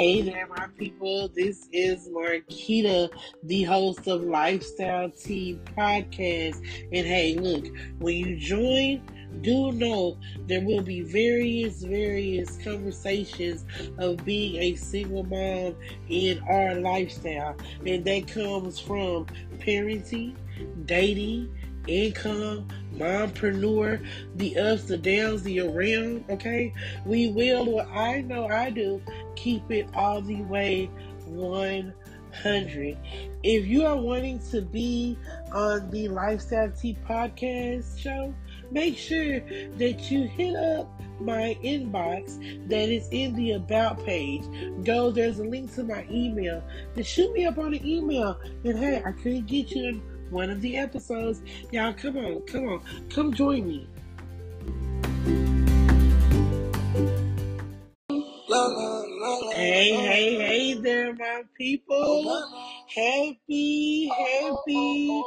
Hey there, my people. This is Marquita, the host of Lifestyle Tea Podcast. And hey, look, when you join, do know there will be various, various conversations of being a single mom in our lifestyle. And that comes from parenting, dating, income, mompreneur, the ups, the downs, the around, okay? We will, what I know I do, keep it all the way 100. If you are wanting to be on the Lifestyle Tea podcast show, make sure that you hit up my inbox that is in the about page. Go, there's a link to my email. Just shoot me up on the email. And hey, I couldn't get you in one of the episodes. Y'all, come on, come on, come join me. Hey, hey, hey there, my people. Happy, happy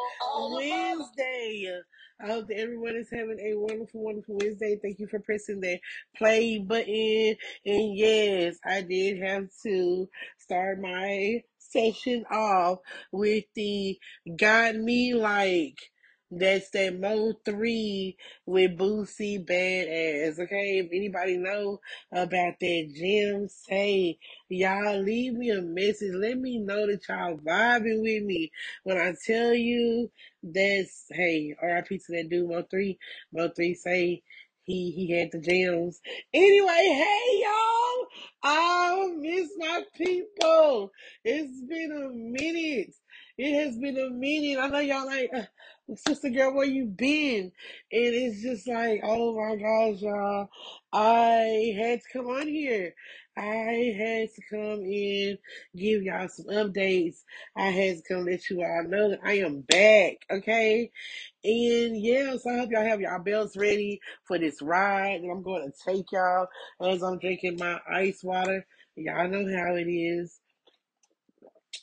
Wednesday. I hope that everyone is having a wonderful, wonderful Wednesday. Thank you for pressing the play button. And yes, I did have to start my session off with the Got Me Like. That's that Mo 3 with Boosie Badazz. Okay, if anybody know about that gym, say y'all leave me a message. Let me know that y'all vibing with me. When I tell you that's hey, RIP to that dude Mo 3. Mo 3 say he he had the gems. Anyway, hey y'all. I miss my people. It's been a minute. It has been a minute. I know y'all like, uh, sister girl, where you been? And it's just like, oh my gosh, y'all. I had to come on here. I had to come in, give y'all some updates. I had to come let you all know that I am back, okay? And yeah, so I hope y'all have y'all belts ready for this ride that I'm going to take y'all as I'm drinking my ice water. Y'all know how it is.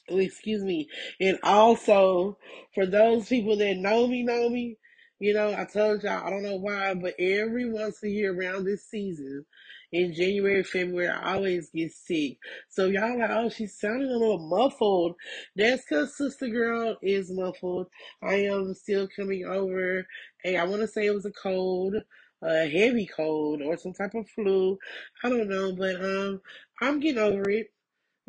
Excuse me. And also, for those people that know me, know me, you know, I told y'all, I don't know why, but every once a year around this season, in January, February, I always get sick. So y'all like, oh, she's sounding a little muffled. That's because Sister Girl is muffled. I am still coming over. Hey, I want to say it was a cold, a heavy cold, or some type of flu. I don't know, but um, I'm getting over it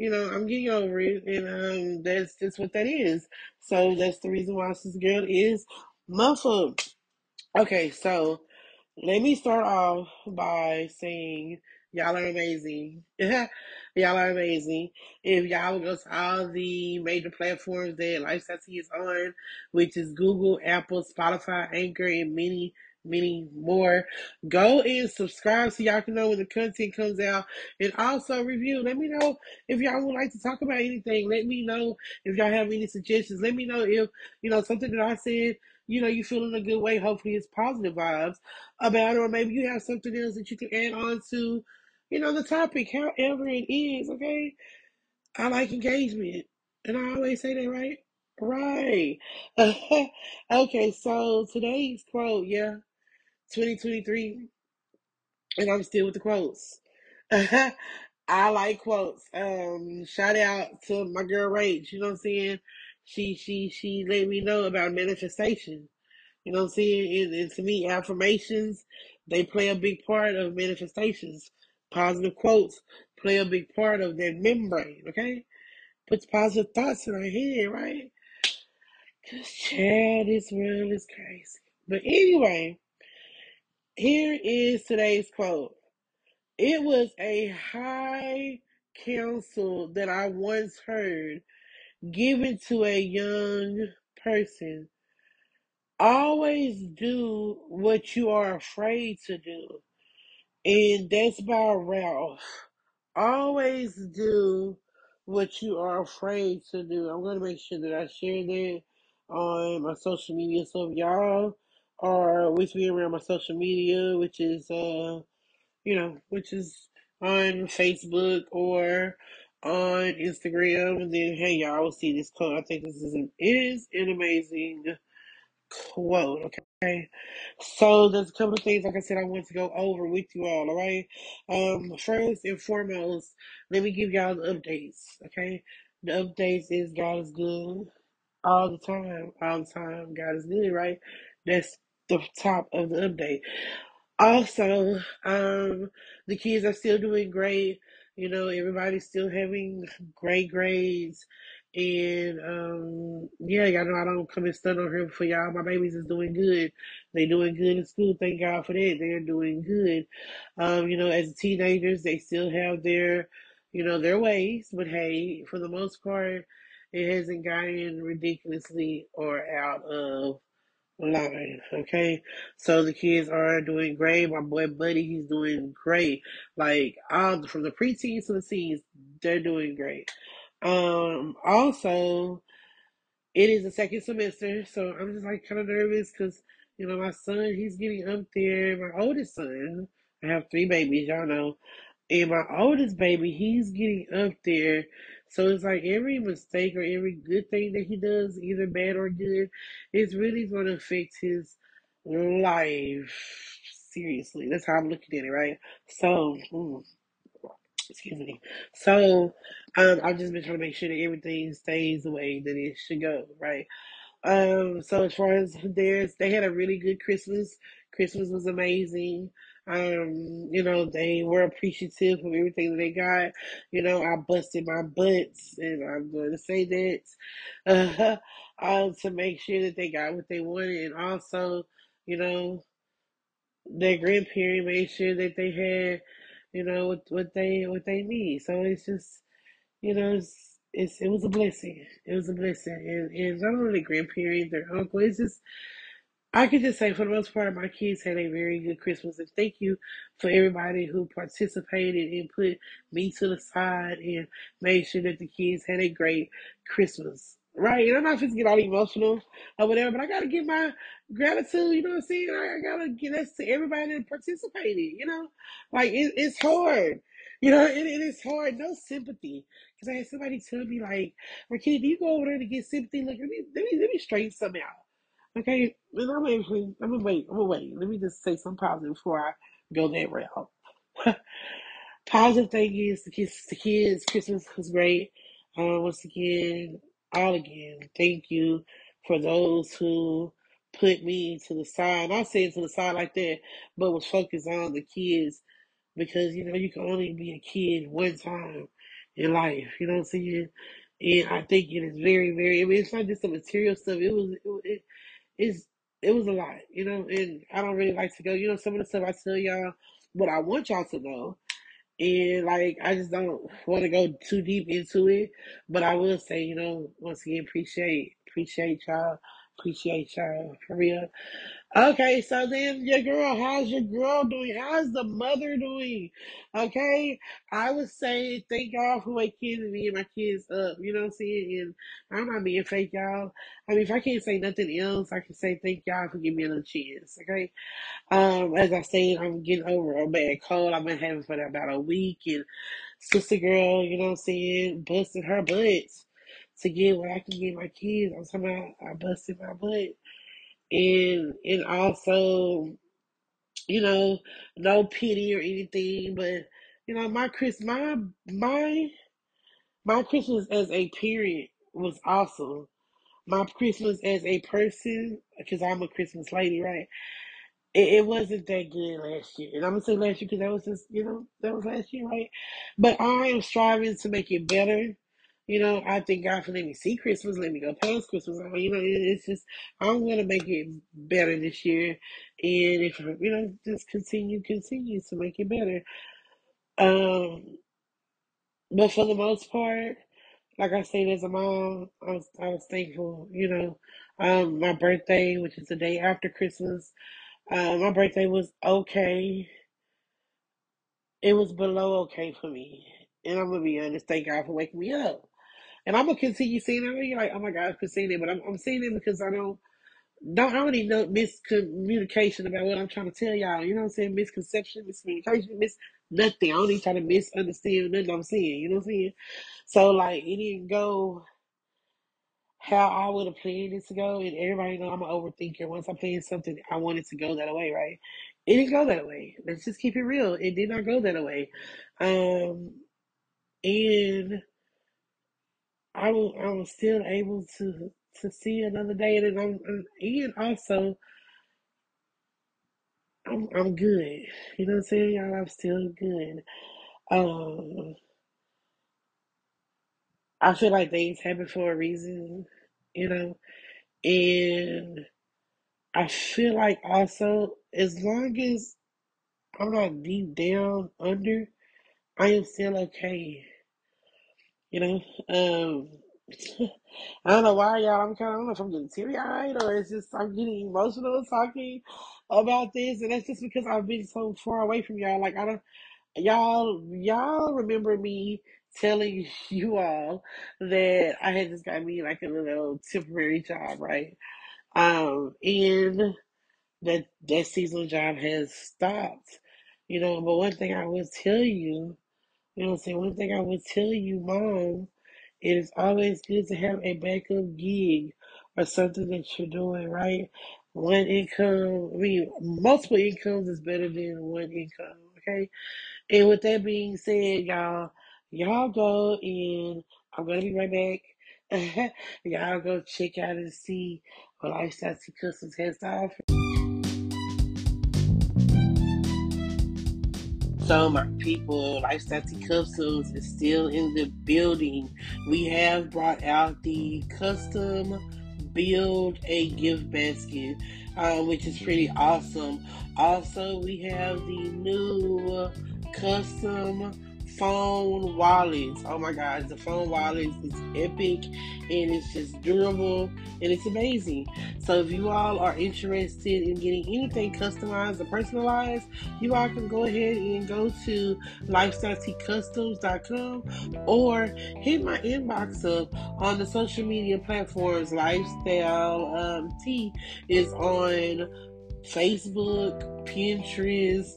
you know, I'm getting over it, and um, that's just what that is. So that's the reason why this girl is muffled. Okay, so let me start off by saying y'all are amazing. y'all are amazing. If y'all go to all the major platforms that Lifestyle Tea is on, which is Google, Apple, Spotify, Anchor, and many many more. Go and subscribe so y'all can know when the content comes out. And also review. Let me know if y'all would like to talk about anything. Let me know if y'all have any suggestions. Let me know if, you know, something that I said, you know, you feel in a good way. Hopefully it's positive vibes about it. Or maybe you have something else that you can add on to, you know, the topic, however it is, okay? I like engagement. And I always say that, right? Right. okay, so today's quote, yeah. 2023, and I'm still with the quotes. I like quotes. Um, shout out to my girl Rach. You know what I'm saying? She she she let me know about manifestation. You know what I'm saying? And, and to me, affirmations they play a big part of manifestations. Positive quotes play a big part of that membrane. Okay, puts positive thoughts in our head, right? Cause Chad, this world is crazy. But anyway, here is today's quote. It was a high counsel that I once heard given to a young person. Always do what you are afraid to do. And that's by Ralph. Always do what you are afraid to do. I'm going to make sure that I share that on my social media. So if y'all are with me around my social media, which is uh you know, which is on Facebook or on Instagram. And then, hey, y'all will see this quote. I think this is an, is an amazing quote. Okay, so there's a couple of things, like I said, I want to go over with you all. All right. Um, first and foremost, let me give y'all the updates. Okay, the updates is God is good all the time, all the time. God is good, right? That's the top of the update. Also, um, the kids are still doing great. You know, everybody's still having great grades. And um, yeah, y'all know I don't come and stun on here for y'all. My babies is doing good. They doing good in school. Thank God for that. They're doing good. Um, you know, as teenagers, they still have their, you know, their ways. But hey, for the most part, it hasn't gotten ridiculously or out of line. Okay, so the kids are doing great. My boy Buddy, he's doing great. Like all from the preteens to the teens, they're doing great. Um, also, it is the second semester, so I'm just like kind of nervous because you know my son he's getting up there. My oldest son, I have three babies, y'all know, and my oldest baby he's getting up there. So it's like every mistake or every good thing that he does, either bad or good, is really going to affect his life. Seriously, that's how I'm looking at it, right? So, mm, excuse me. So, um, I've just been trying to make sure that everything stays the way that it should go, right? Um, so as far as theirs, they had a really good Christmas. Christmas was amazing. Um, you know, they were appreciative of everything that they got. You know, I busted my butts, and I'm going to say that uh, uh, to make sure that they got what they wanted, and also, you know, their grandparent made sure that they had, you know, what, what they what they need. So it's just you know, it's, it's it was a blessing. It was a blessing, and and not only grandparents, their uncle. It's just I could just say, for the most part, my kids had a very good Christmas, and thank you for everybody who participated and put me to the side and made sure that the kids had a great Christmas. Right, and I'm not just get all emotional or whatever, but I gotta give my gratitude. You know what I'm saying? I, I gotta give that to everybody that participated. You know, like it, it's hard. You know, it, it is hard. No sympathy, because I had somebody tell me like, "Rakita, do you go over there to get sympathy? Like, let me let me let me straighten something out." Okay, and I'm actually, I'm gonna wait, I'm gonna wait. Let me just say something positive before I go that route. positive thing is the kids, the kids, Christmas was great. Um, once again, all again, thank you for those who put me to the side. Not saying to the side like that, but was focused on the kids because you know you can only be a kid one time in life. You know what I'm saying? And I think it is very, very. I mean, it's not just the material stuff. It was, it, it's it was a lot, you know, and I don't really like to go, you know, some of the stuff I tell y'all what I want y'all to know. And like I just don't want to go too deep into it. But I will say, you know, once again, appreciate appreciate y'all. Appreciate y'all for real. Okay, so then your girl, how's your girl doing? How's the mother doing? Okay, I would say thank y'all for waking me and my kids up. You know what I'm saying? And I'm not being fake, y'all. I mean, if I can't say nothing else, I can say thank y'all for giving me another chance. Okay. Um, as I said, I'm getting over a bad cold. I've been having for about a week, and sister girl, you know what I'm saying, busting her butts to get what I can get my kids. I'm talking about I busted my butt and and also you know no pity or anything but you know my chris my my my christmas as a parent was awesome my christmas as a person because i'm a christmas lady right it, it wasn't that good last year. And I'm gonna say last year because that was just, you know, that was last year, right? But I am striving to make it better. You know, I thank God for letting me see Christmas, let me go past Christmas. I mean, you know, it, it's just I'm gonna make it better this year, and if you know, just continue, continue to make it better. Um, but for the most part, like I said, as a mom, I was I was thankful. You know, um, my birthday, which is the day after Christmas. Uh, my birthday was okay. It was below okay for me. And I'm gonna be honest, thank God for waking me up. And I'm gonna continue seeing it. You're like, oh my God, I'm seeing it, but I'm, I'm seeing it because I don't don't have any no miscommunication about what I'm trying to tell y'all. You know what I'm saying? Misconception, miscommunication, miss nothing. I don't even try to misunderstand nothing I'm saying. You know what I'm saying? So like, it didn't go how I would have planned it to go, and everybody know I'm an overthinker. Once I plan something, I want it to go that way, right? It didn't go that way. Let's just keep it real. It did not go that way. Um, and I was I was still able to to see another day, and I'm and also I'm I'm good. You know what I'm saying, y'all? I'm still good. Um, I feel like things happen for a reason, you know, and I feel like also as long as I'm not deep down under, I am still okay. You know, um, I don't know why y'all. I'm kind of I don't know if I'm getting teary eyed or it's just I'm getting emotional talking about this, and that's just because I've been so far away from y'all. Like I don't, y'all, y'all remember me telling you all that I had just got me like a little temporary job, right? Um, and that that seasonal job has stopped. You know, but one thing I will tell you, you know what I'm saying, one thing I would tell you, mom, it is always good to have a backup gig or something that you're doing, right? One income, I mean, multiple incomes is better than one income, okay? And with that being said, y'all, y'all go and I'm gonna be right back. y'all go check out and see what Lifestyle Tea Customs has to offer. So my people, Lifestyle Tea Customs is still in the building. We have brought out the custom build a gift basket, uh, which is pretty awesome. Also, we have the new custom phone wallets. Oh my gosh, the phone wallets is epic and it's just durable and it's amazing. So if you all are interested in getting anything customized or personalized, you all can go ahead and go to lifestyleteacustoms.com or hit my inbox up on the social media platforms. Lifestyle um, Tea is on Facebook, Pinterest,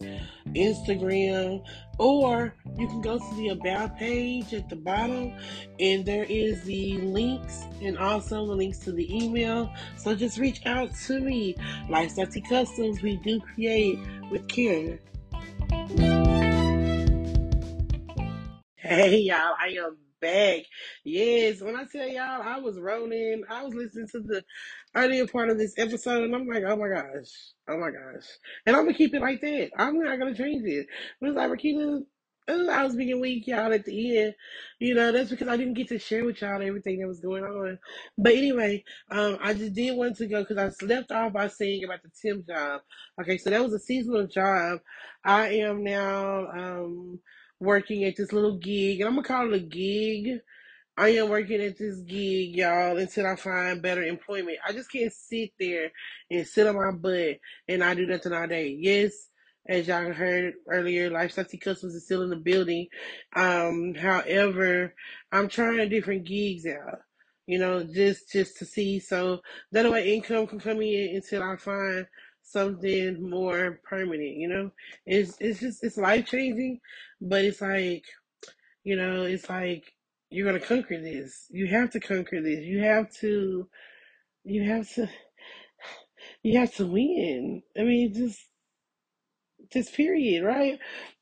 Instagram, or you can go to the About page at the bottom and there is the links and also the links to the email. So just reach out to me. Lifestyle Customs, we do create with care. Hey y'all, I am back. Yes, when I tell y'all I was rolling, I was listening to the earlier part of this episode and I'm like, oh my gosh, oh my gosh. And I'm gonna keep it like that. I'm not gonna change it. Like Rakina, uh, I was being weak, y'all, at the end. You know, that's because I didn't get to share with y'all everything that was going on. But anyway, um, I just did want to go because I left off by saying about the temp job. Okay, so that was a seasonal job. I am now um working at this little gig, and I'm gonna call it a gig. I am working at this gig, y'all, until I find better employment. I just can't sit there and sit on my butt and not do nothing all day. Yes, as y'all heard earlier, Lifestyle Customs is still in the building. Um, however, I'm trying different gigs out. You know, just just to see so that way income can come in until I find something more permanent. You know, it's it's just it's life changing, but it's like you know, it's like you're gonna conquer this. You have to conquer this. You have to. You have to. You have to win. I mean, just just period, right?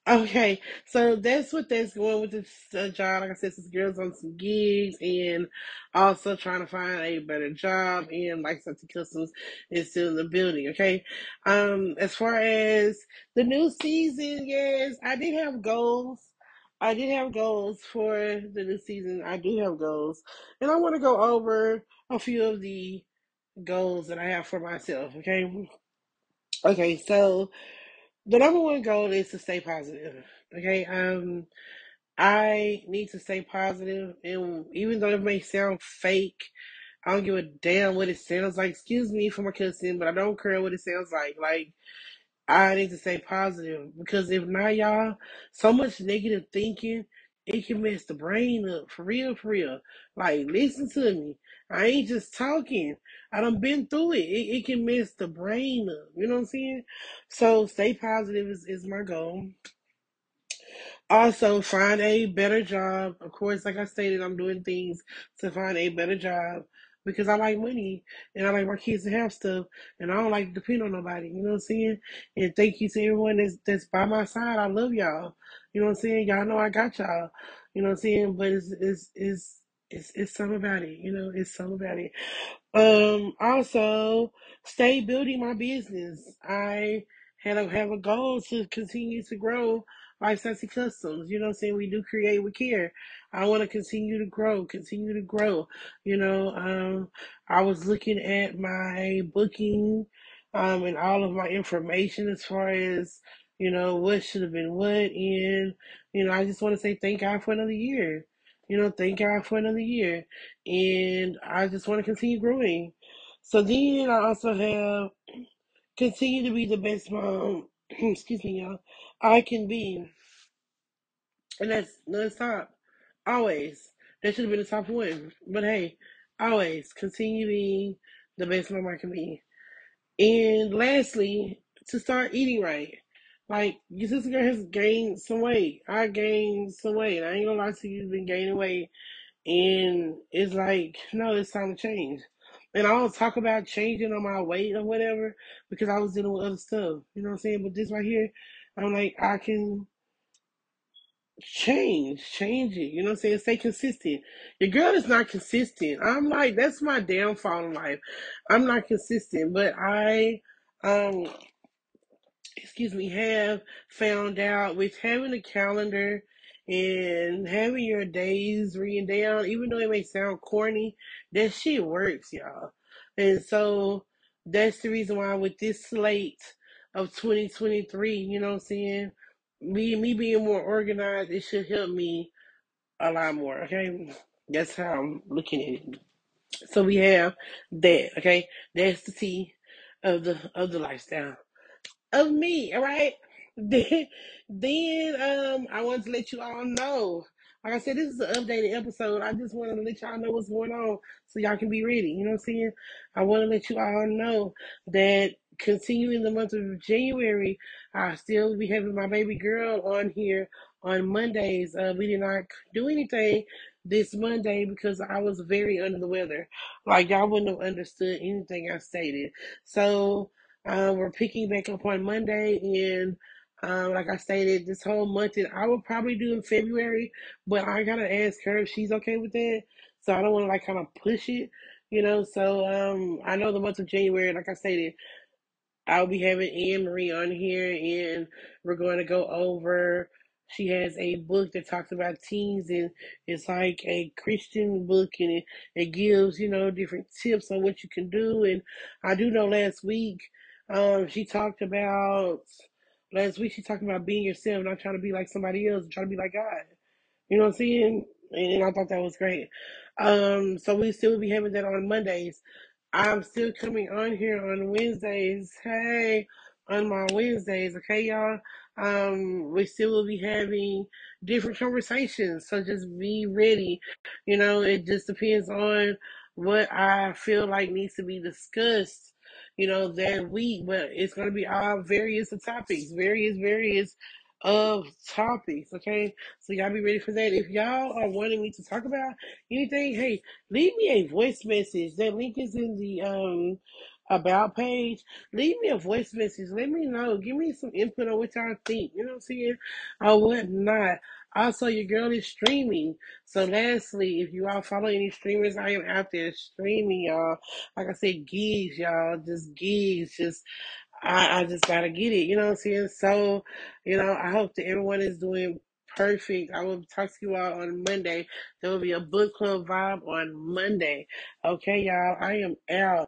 Okay, so that's what that's going with this uh, job. Like I said, this girls on some gigs and also trying to find a better job. And like something customs is still in the building. Okay, um, as far as the new season, yes, I did have goals. I did have goals for the new season. I do have goals, and I want to go over a few of the goals that I have for myself. Okay, okay, so the number one goal is to stay positive. Okay. Um, I need to stay positive, and even though it may sound fake, I don't give a damn what it sounds like. Excuse me for my cussing, but I don't care what it sounds like. Like I need to stay positive because if not, y'all, so much negative thinking, it can mess the brain up for real, for real. Like, listen to me. I ain't just talking. I done been through it. It, it can mess the brain up. You know what I'm saying? So stay positive is, is my goal. Also, find a better job. Of course, like I stated, I'm doing things to find a better job. because I like money and I like my kids to have stuff and I don't like to depend on nobody. You know what I'm saying? And thank you to everyone that's that's by my side. I love y'all. You know what I'm saying? Y'all know I got y'all. You know what I'm saying? But it's it's it's it's, it's something about it. You know, it's something about it. Um, also, stay building my business. I had a, have a goal to continue to grow like Sassy Customs. You know what I'm saying? We do create with care. I want to continue to grow, continue to grow. You know, um, I was looking at my booking, um, and all of my information as far as, you know, what should have been what. And, you know, I just want to say thank God for another year. You know, thank God for another year and I just want to continue growing. So then I also have continue to be the best mom. excuse me, y'all. I can be, and that's that's top. Always. That should have been the top one. But hey, always continue being the best mom I can be. And lastly, to start eating right. Like your sister girl has gained some weight. I gained some weight. I ain't gonna lie to you, been gaining weight and it's like, no, it's time to change. And I don't talk about changing on my weight or whatever because I was dealing with other stuff. You know what I'm saying? But this right here, I'm like, I can change, change it. You know what I'm saying? Stay consistent. Your girl is not consistent. I'm like, that's my downfall in life. I'm not consistent, but I, um, excuse me, have found out with having a calendar and having your days written down, even though it may sound corny, that shit works, y'all. And so that's the reason why with this slate of 2023, you know what I'm saying? Me, me being more organized, it should help me a lot more, okay? That's how I'm looking at it. So we have that, okay? That's the tea of the of the lifestyle of me, all right? Then, then um, I wanted to let you all know. Like I said, this is an updated episode. I just wanted to let y'all know what's going on so y'all can be ready. You know what I'm saying? I want to let you all know that continuing the month of January, I still be having my baby girl on here on Mondays. Uh, we did not do anything this Monday because I was very under the weather. Like y'all wouldn't have understood anything I stated. So uh, we're picking back up on Monday, and um, like I stated, this whole month, and I will probably do in February, but I gotta ask her if she's okay with that. So I don't want to like kind of push it, you know. So um, I know the month of January, like I stated. I'll be having Anne Marie on here, and we're going to go over. She has a book that talks about teens, and it's like a Christian book, and it, it gives you know different tips on what you can do. And I do know last week, um, she talked about last week she talked about being yourself, not trying to be like somebody else, trying to be like God. You know what I'm saying? And I thought that was great. Um, so we still be having that on Mondays. I'm still coming on here on Wednesdays. Hey, on my Wednesdays, okay, y'all. Um, we still will be having different conversations, so just be ready. You know, it just depends on what I feel like needs to be discussed. You know, that week, but it's gonna be all various topics, various, various of topics. Okay, so y'all be ready for that. If y'all are wanting me to talk about anything, hey, leave me a voice message. That link is in the um about page. Leave me a voice message. Let me know. Give me some input on what y'all think. You know what I'm saying? Or what not. Also, your girl is streaming. So, lastly, if you all follow any streamers, I am out there streaming, y'all. Like I said, gigs, y'all. Just gigs. Just I, I just gotta get it. You know what I'm saying? So, you know, I hope that everyone is doing perfect. I will talk to you all on Monday. There will be a book club vibe on Monday. Okay, y'all. I am out.